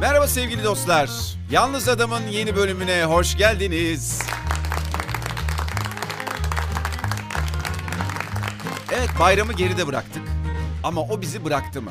Merhaba sevgili dostlar. Yalnız Adam'ın yeni bölümüne hoş geldiniz. Evet bayramı geride bıraktık. Ama o bizi bıraktı mı?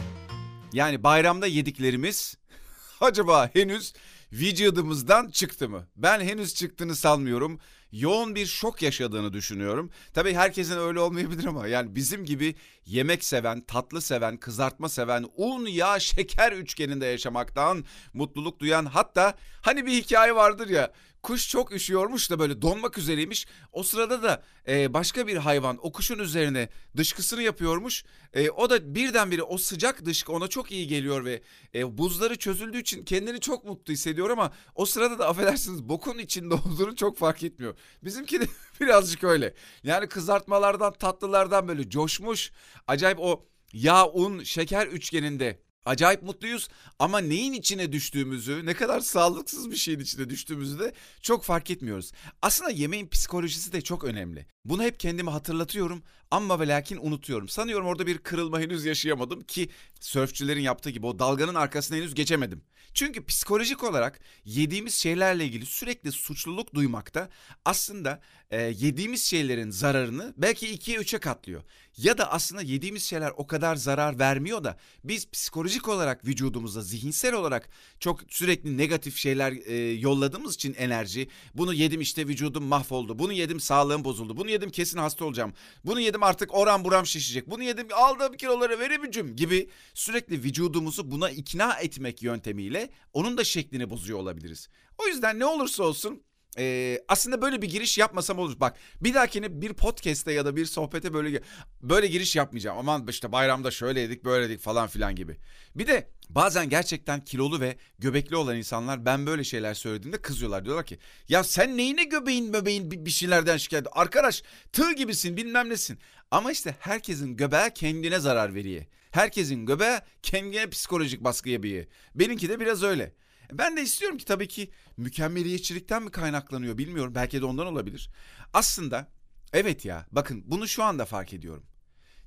Yani bayramda yediklerimiz acaba henüz vücudumuzdan çıktı mı? Ben henüz çıktığını sanmıyorum. Yoğun bir şok yaşadığını düşünüyorum. Tabii herkesin öyle olmayabilir ama yani bizim gibi yemek seven, tatlı seven, kızartma seven, un, yağ, şeker üçgeninde yaşamaktan mutluluk duyan hatta hani bir hikaye vardır ya kuş çok üşüyormuş da böyle donmak üzereymiş. O sırada da e, başka bir hayvan o kuşun üzerine dışkısını yapıyormuş. E, o da birdenbire o sıcak dışkı ona çok iyi geliyor ve e, buzları çözüldüğü için kendini çok mutlu hissediyor ama o sırada da affedersiniz bokun içinde olduğunu çok fark etmiyor. Bizimki de birazcık öyle. Yani kızartmalardan tatlılardan böyle coşmuş acayip o yağ, un, şeker üçgeninde Acayip mutluyuz ama neyin içine düştüğümüzü, ne kadar sağlıksız bir şeyin içine düştüğümüzü de çok fark etmiyoruz. Aslında yemeğin psikolojisi de çok önemli. Bunu hep kendime hatırlatıyorum ama ve lakin unutuyorum. Sanıyorum orada bir kırılma henüz yaşayamadım ki sörfçülerin yaptığı gibi o dalganın arkasına henüz geçemedim. Çünkü psikolojik olarak yediğimiz şeylerle ilgili sürekli suçluluk duymakta aslında e, yediğimiz şeylerin zararını belki ikiye üçe katlıyor. Ya da aslında yediğimiz şeyler o kadar zarar vermiyor da biz psikolojik olarak vücudumuza zihinsel olarak çok sürekli negatif şeyler e, yolladığımız için enerji. Bunu yedim işte vücudum mahvoldu. Bunu yedim sağlığım bozuldu. Bunu yedim kesin hasta olacağım. Bunu yedim artık oram buram şişecek. Bunu yedim aldığım kiloları veremeyeceğim gibi sürekli vücudumuzu buna ikna etmek yöntemiyle onun da şeklini bozuyor olabiliriz. O yüzden ne olursa olsun ee, aslında böyle bir giriş yapmasam olur. Bak bir dahakine bir podcast'te ya da bir sohbete böyle böyle giriş yapmayacağım. Aman işte bayramda şöyle yedik böyle yedik falan filan gibi. Bir de bazen gerçekten kilolu ve göbekli olan insanlar ben böyle şeyler söylediğimde kızıyorlar. Diyorlar ki ya sen neyine göbeğin bebeğin bir şeylerden şikayet Arkadaş tığ gibisin bilmem nesin. Ama işte herkesin göbeği kendine zarar veriyor. Herkesin göbeği kendine psikolojik baskı yapıyor. Benimki de biraz öyle. Ben de istiyorum ki tabii ki mükemmeliyetçilikten mi kaynaklanıyor bilmiyorum. Belki de ondan olabilir. Aslında evet ya bakın bunu şu anda fark ediyorum.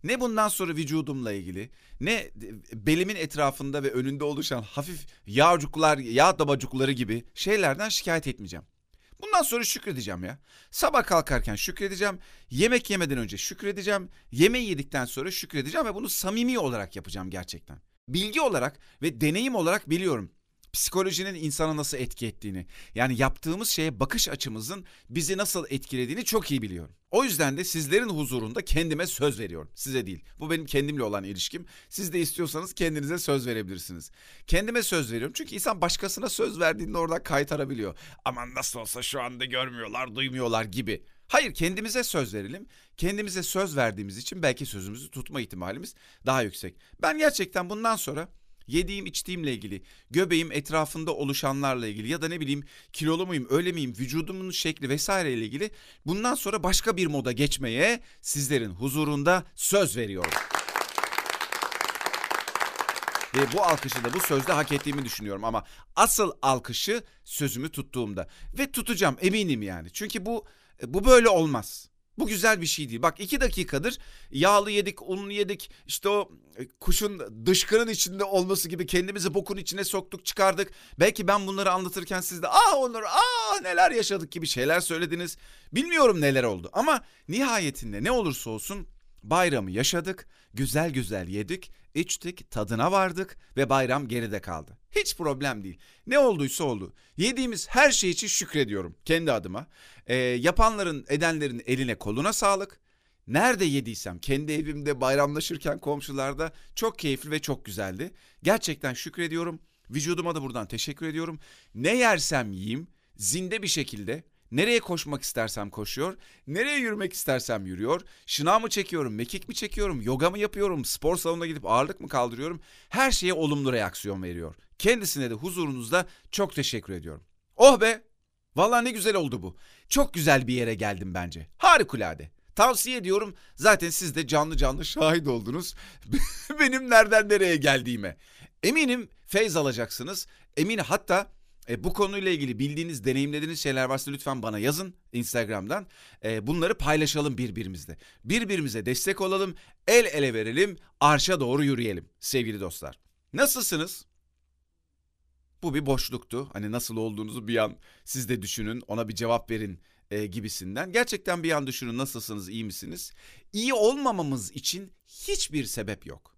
Ne bundan sonra vücudumla ilgili ne belimin etrafında ve önünde oluşan hafif yağcuklar, yağ dabacukları gibi şeylerden şikayet etmeyeceğim. Bundan sonra şükredeceğim ya. Sabah kalkarken şükredeceğim. Yemek yemeden önce şükredeceğim. Yemeği yedikten sonra şükredeceğim ve bunu samimi olarak yapacağım gerçekten. Bilgi olarak ve deneyim olarak biliyorum psikolojinin insana nasıl etki ettiğini, yani yaptığımız şeye bakış açımızın bizi nasıl etkilediğini çok iyi biliyorum. O yüzden de sizlerin huzurunda kendime söz veriyorum. Size değil. Bu benim kendimle olan ilişkim. Siz de istiyorsanız kendinize söz verebilirsiniz. Kendime söz veriyorum. Çünkü insan başkasına söz verdiğinde oradan kaytarabiliyor. Aman nasıl olsa şu anda görmüyorlar, duymuyorlar gibi. Hayır kendimize söz verelim. Kendimize söz verdiğimiz için belki sözümüzü tutma ihtimalimiz daha yüksek. Ben gerçekten bundan sonra Yediğim içtiğimle ilgili, göbeğim etrafında oluşanlarla ilgili ya da ne bileyim kilolu muyum, öyle miyim, vücudumun şekli vesaire ile ilgili bundan sonra başka bir moda geçmeye sizlerin huzurunda söz veriyorum. Ve bu alkışı da bu sözde hak ettiğimi düşünüyorum ama asıl alkışı sözümü tuttuğumda ve tutacağım eminim yani. Çünkü bu bu böyle olmaz. Bu güzel bir şey değil. Bak iki dakikadır yağlı yedik, unlu yedik. İşte o e, kuşun dışkının içinde olması gibi kendimizi bokun içine soktuk, çıkardık. Belki ben bunları anlatırken siz de ah Onur, ah neler yaşadık gibi şeyler söylediniz. Bilmiyorum neler oldu ama nihayetinde ne olursa olsun bayramı yaşadık, güzel güzel yedik, içtik, tadına vardık ve bayram geride kaldı. Hiç problem değil. Ne olduysa oldu. Yediğimiz her şey için şükrediyorum kendi adıma. E, yapanların, edenlerin eline koluna sağlık. Nerede yediysem kendi evimde bayramlaşırken komşularda çok keyifli ve çok güzeldi. Gerçekten şükrediyorum. Vücuduma da buradan teşekkür ediyorum. Ne yersem yiyeyim zinde bir şekilde Nereye koşmak istersem koşuyor, nereye yürümek istersem yürüyor. Şınav mı çekiyorum, mekik mi çekiyorum, yoga mı yapıyorum, spor salonuna gidip ağırlık mı kaldırıyorum. Her şeye olumlu reaksiyon veriyor. Kendisine de huzurunuzda çok teşekkür ediyorum. Oh be! Vallahi ne güzel oldu bu. Çok güzel bir yere geldim bence. Harikulade. Tavsiye ediyorum. Zaten siz de canlı canlı şahit oldunuz. Benim nereden nereye geldiğime. Eminim feyz alacaksınız. Eminim hatta e, bu konuyla ilgili bildiğiniz, deneyimlediğiniz şeyler varsa lütfen bana yazın Instagram'dan. E, bunları paylaşalım birbirimizle. Birbirimize destek olalım, el ele verelim, arşa doğru yürüyelim sevgili dostlar. Nasılsınız? Bu bir boşluktu. Hani nasıl olduğunuzu bir an siz de düşünün, ona bir cevap verin e, gibisinden. Gerçekten bir an düşünün nasılsınız, iyi misiniz? İyi olmamamız için hiçbir sebep yok.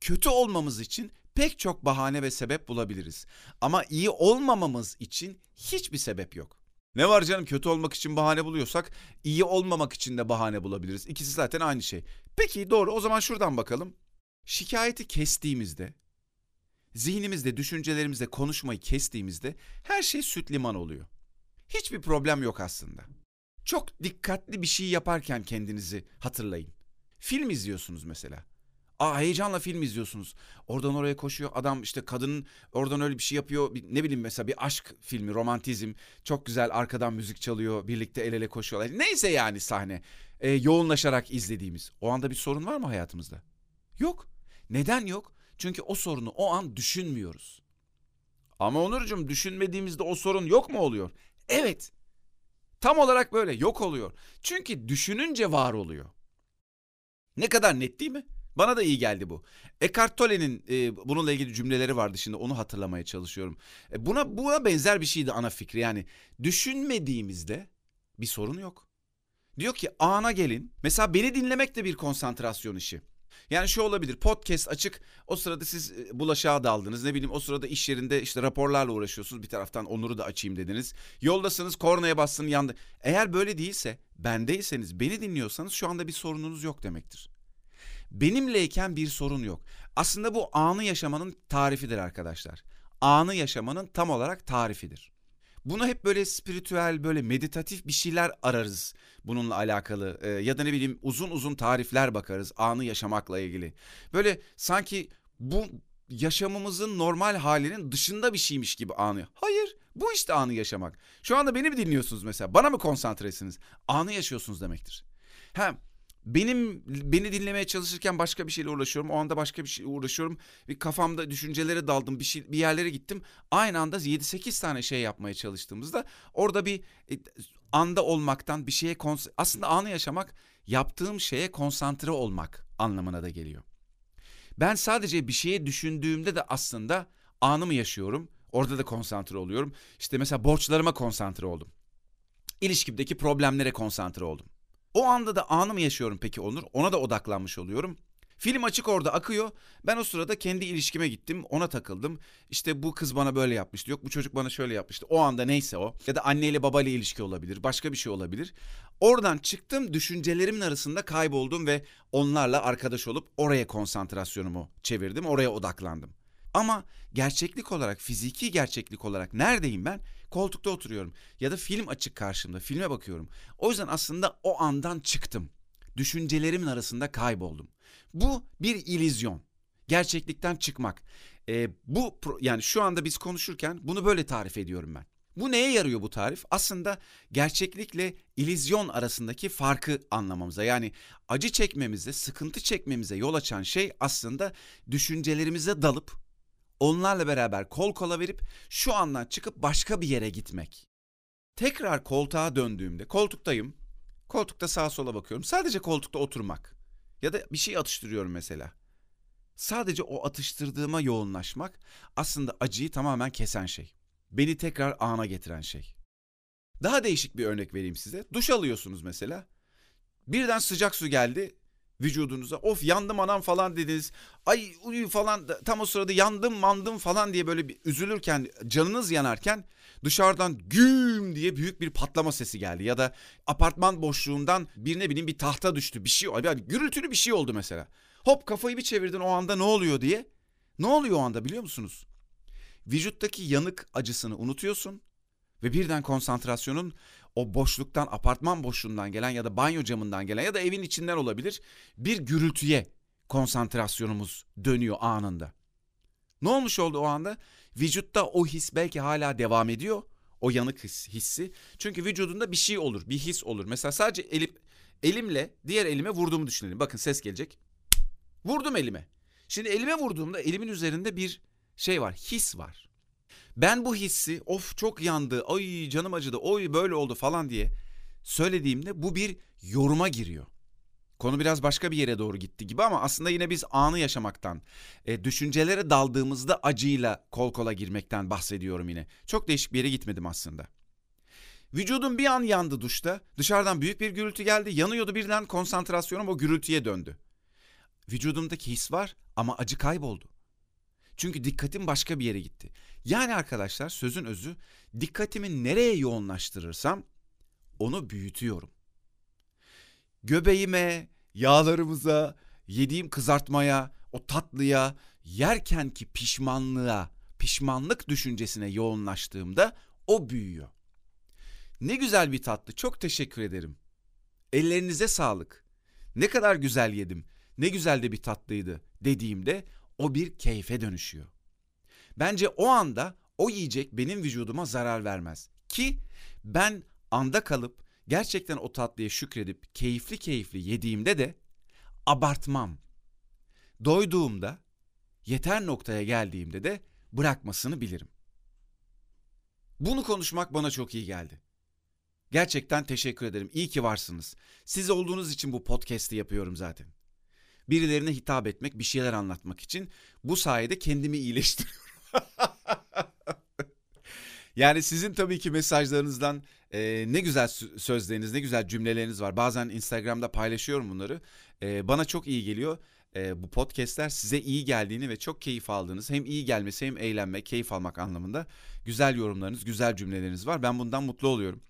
Kötü olmamız için pek çok bahane ve sebep bulabiliriz. Ama iyi olmamamız için hiçbir sebep yok. Ne var canım kötü olmak için bahane buluyorsak iyi olmamak için de bahane bulabiliriz. İkisi zaten aynı şey. Peki doğru o zaman şuradan bakalım. Şikayeti kestiğimizde, zihnimizde, düşüncelerimizde konuşmayı kestiğimizde her şey süt liman oluyor. Hiçbir problem yok aslında. Çok dikkatli bir şey yaparken kendinizi hatırlayın. Film izliyorsunuz mesela. Aa heyecanla film izliyorsunuz. Oradan oraya koşuyor adam işte kadının oradan öyle bir şey yapıyor. Bir, ne bileyim mesela bir aşk filmi, romantizm. Çok güzel arkadan müzik çalıyor. Birlikte el ele koşuyorlar. Neyse yani sahne. Ee, yoğunlaşarak izlediğimiz. O anda bir sorun var mı hayatımızda? Yok. Neden yok? Çünkü o sorunu o an düşünmüyoruz. Ama Onurcuğum düşünmediğimizde o sorun yok mu oluyor? Evet. Tam olarak böyle yok oluyor. Çünkü düşününce var oluyor. Ne kadar net değil mi? Bana da iyi geldi bu. Eckhart Tolle'nin e, bununla ilgili cümleleri vardı şimdi onu hatırlamaya çalışıyorum. E, buna buna benzer bir şeydi ana fikri. Yani düşünmediğimizde bir sorun yok. Diyor ki ana gelin. Mesela beni dinlemek de bir konsantrasyon işi. Yani şu olabilir podcast açık o sırada siz e, bulaşığa daldınız ne bileyim o sırada iş yerinde işte raporlarla uğraşıyorsunuz bir taraftan Onur'u da açayım dediniz. Yoldasınız kornaya bastın yandı. Eğer böyle değilse bendeyseniz beni dinliyorsanız şu anda bir sorununuz yok demektir. Benimleyken bir sorun yok. Aslında bu anı yaşamanın tarifidir arkadaşlar. Anı yaşamanın tam olarak tarifidir. Bunu hep böyle spiritüel, böyle meditatif bir şeyler ararız bununla alakalı. Ee, ya da ne bileyim uzun uzun tarifler bakarız anı yaşamakla ilgili. Böyle sanki bu yaşamımızın normal halinin dışında bir şeymiş gibi anı. Hayır, bu işte anı yaşamak. Şu anda beni mi dinliyorsunuz mesela? Bana mı konsantresiniz? Anı yaşıyorsunuz demektir. Ha, benim beni dinlemeye çalışırken başka bir şeyle uğraşıyorum. O anda başka bir şey uğraşıyorum. Bir kafamda düşüncelere daldım. Bir şey bir yerlere gittim. Aynı anda 7-8 tane şey yapmaya çalıştığımızda orada bir e, anda olmaktan bir şeye aslında anı yaşamak yaptığım şeye konsantre olmak anlamına da geliyor. Ben sadece bir şeye düşündüğümde de aslında anımı yaşıyorum. Orada da konsantre oluyorum. İşte mesela borçlarıma konsantre oldum. İlişkimdeki problemlere konsantre oldum. O anda da anı mı yaşıyorum peki Onur? Ona da odaklanmış oluyorum. Film açık orada akıyor. Ben o sırada kendi ilişkime gittim. Ona takıldım. İşte bu kız bana böyle yapmıştı. Yok bu çocuk bana şöyle yapmıştı. O anda neyse o. Ya da anneyle babayla ilişki olabilir. Başka bir şey olabilir. Oradan çıktım. Düşüncelerimin arasında kayboldum ve onlarla arkadaş olup oraya konsantrasyonumu çevirdim. Oraya odaklandım. Ama gerçeklik olarak, fiziki gerçeklik olarak neredeyim ben? Koltukta oturuyorum ya da film açık karşımda, filme bakıyorum. O yüzden aslında o andan çıktım. Düşüncelerimin arasında kayboldum. Bu bir ilizyon. Gerçeklikten çıkmak. E, bu yani şu anda biz konuşurken bunu böyle tarif ediyorum ben. Bu neye yarıyor bu tarif? Aslında gerçeklikle ilizyon arasındaki farkı anlamamıza yani acı çekmemize, sıkıntı çekmemize yol açan şey aslında düşüncelerimize dalıp onlarla beraber kol kola verip şu andan çıkıp başka bir yere gitmek. Tekrar koltuğa döndüğümde koltuktayım. Koltukta sağa sola bakıyorum. Sadece koltukta oturmak. Ya da bir şey atıştırıyorum mesela. Sadece o atıştırdığıma yoğunlaşmak aslında acıyı tamamen kesen şey. Beni tekrar ana getiren şey. Daha değişik bir örnek vereyim size. Duş alıyorsunuz mesela. Birden sıcak su geldi vücudunuza. Of yandım anam falan dediniz. Ay uyu falan tam o sırada yandım mandım falan diye böyle bir üzülürken canınız yanarken dışarıdan güm diye büyük bir patlama sesi geldi. Ya da apartman boşluğundan bir ne bileyim bir tahta düştü bir şey yani gürültülü bir şey oldu mesela. Hop kafayı bir çevirdin o anda ne oluyor diye. Ne oluyor o anda biliyor musunuz? Vücuttaki yanık acısını unutuyorsun ve birden konsantrasyonun o boşluktan, apartman boşluğundan gelen ya da banyo camından gelen ya da evin içinden olabilir bir gürültüye konsantrasyonumuz dönüyor anında. Ne olmuş oldu o anda? Vücutta o his belki hala devam ediyor. O yanık his, hissi. Çünkü vücudunda bir şey olur, bir his olur. Mesela sadece elim, elimle diğer elime vurduğumu düşünelim. Bakın ses gelecek. Vurdum elime. Şimdi elime vurduğumda elimin üzerinde bir şey var, his var. Ben bu hissi of çok yandı, ay canım acıdı, oy böyle oldu falan diye söylediğimde bu bir yoruma giriyor. Konu biraz başka bir yere doğru gitti gibi ama aslında yine biz anı yaşamaktan, e, düşüncelere daldığımızda acıyla kol kola girmekten bahsediyorum yine. Çok değişik bir yere gitmedim aslında. Vücudum bir an yandı duşta. Dışarıdan büyük bir gürültü geldi. Yanıyordu birden konsantrasyonum o gürültüye döndü. Vücudumdaki his var ama acı kayboldu. Çünkü dikkatim başka bir yere gitti. Yani arkadaşlar sözün özü dikkatimi nereye yoğunlaştırırsam onu büyütüyorum. Göbeğime, yağlarımıza, yediğim kızartmaya, o tatlıya, yerkenki pişmanlığa, pişmanlık düşüncesine yoğunlaştığımda o büyüyor. Ne güzel bir tatlı. Çok teşekkür ederim. Ellerinize sağlık. Ne kadar güzel yedim. Ne güzel de bir tatlıydı dediğimde o bir keyfe dönüşüyor. Bence o anda o yiyecek benim vücuduma zarar vermez. Ki ben anda kalıp gerçekten o tatlıya şükredip keyifli keyifli yediğimde de abartmam. Doyduğumda, yeter noktaya geldiğimde de bırakmasını bilirim. Bunu konuşmak bana çok iyi geldi. Gerçekten teşekkür ederim. İyi ki varsınız. Siz olduğunuz için bu podcast'i yapıyorum zaten. Birilerine hitap etmek, bir şeyler anlatmak için bu sayede kendimi iyileştiriyorum. yani sizin tabii ki mesajlarınızdan e, ne güzel sözleriniz, ne güzel cümleleriniz var. Bazen Instagram'da paylaşıyorum bunları. E, bana çok iyi geliyor. E, bu podcastler size iyi geldiğini ve çok keyif aldığınız hem iyi gelmesi hem eğlenmek, keyif almak anlamında güzel yorumlarınız, güzel cümleleriniz var. Ben bundan mutlu oluyorum.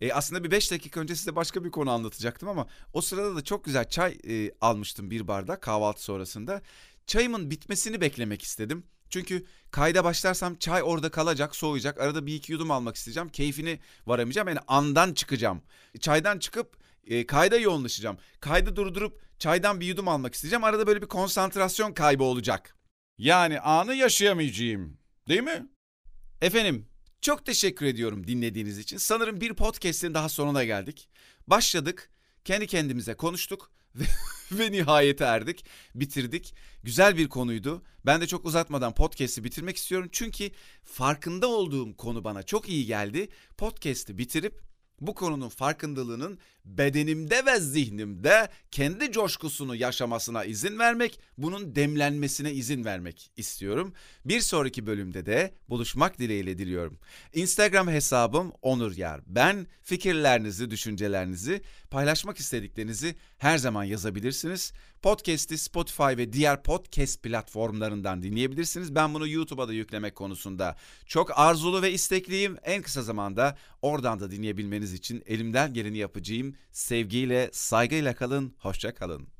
E, aslında bir beş dakika önce size başka bir konu anlatacaktım ama o sırada da çok güzel çay e, almıştım bir bardak kahvaltı sonrasında. Çayımın bitmesini beklemek istedim. Çünkü kayda başlarsam çay orada kalacak, soğuyacak. Arada bir iki yudum almak isteyeceğim. Keyfini varamayacağım. Yani andan çıkacağım. Çaydan çıkıp e, kayda yoğunlaşacağım. Kaydı durdurup çaydan bir yudum almak isteyeceğim. Arada böyle bir konsantrasyon kaybı olacak. Yani anı yaşayamayacağım. Değil mi? Efendim, çok teşekkür ediyorum dinlediğiniz için. Sanırım bir podcast'in daha sonuna geldik. Başladık, kendi kendimize konuştuk ve, ve nihayete erdik, bitirdik. Güzel bir konuydu. Ben de çok uzatmadan podcast'i bitirmek istiyorum. Çünkü farkında olduğum konu bana çok iyi geldi. Podcast'i bitirip bu konunun farkındalığının bedenimde ve zihnimde kendi coşkusunu yaşamasına izin vermek, bunun demlenmesine izin vermek istiyorum. Bir sonraki bölümde de buluşmak dileğiyle diliyorum. Instagram hesabım Onur Yar. Ben fikirlerinizi, düşüncelerinizi, paylaşmak istediklerinizi her zaman yazabilirsiniz. Podcast'i Spotify ve diğer podcast platformlarından dinleyebilirsiniz. Ben bunu YouTube'a da yüklemek konusunda çok arzulu ve istekliyim. En kısa zamanda oradan da dinleyebilmeniz için elimden geleni yapacağım. Sevgiyle, saygıyla kalın, hoşça kalın.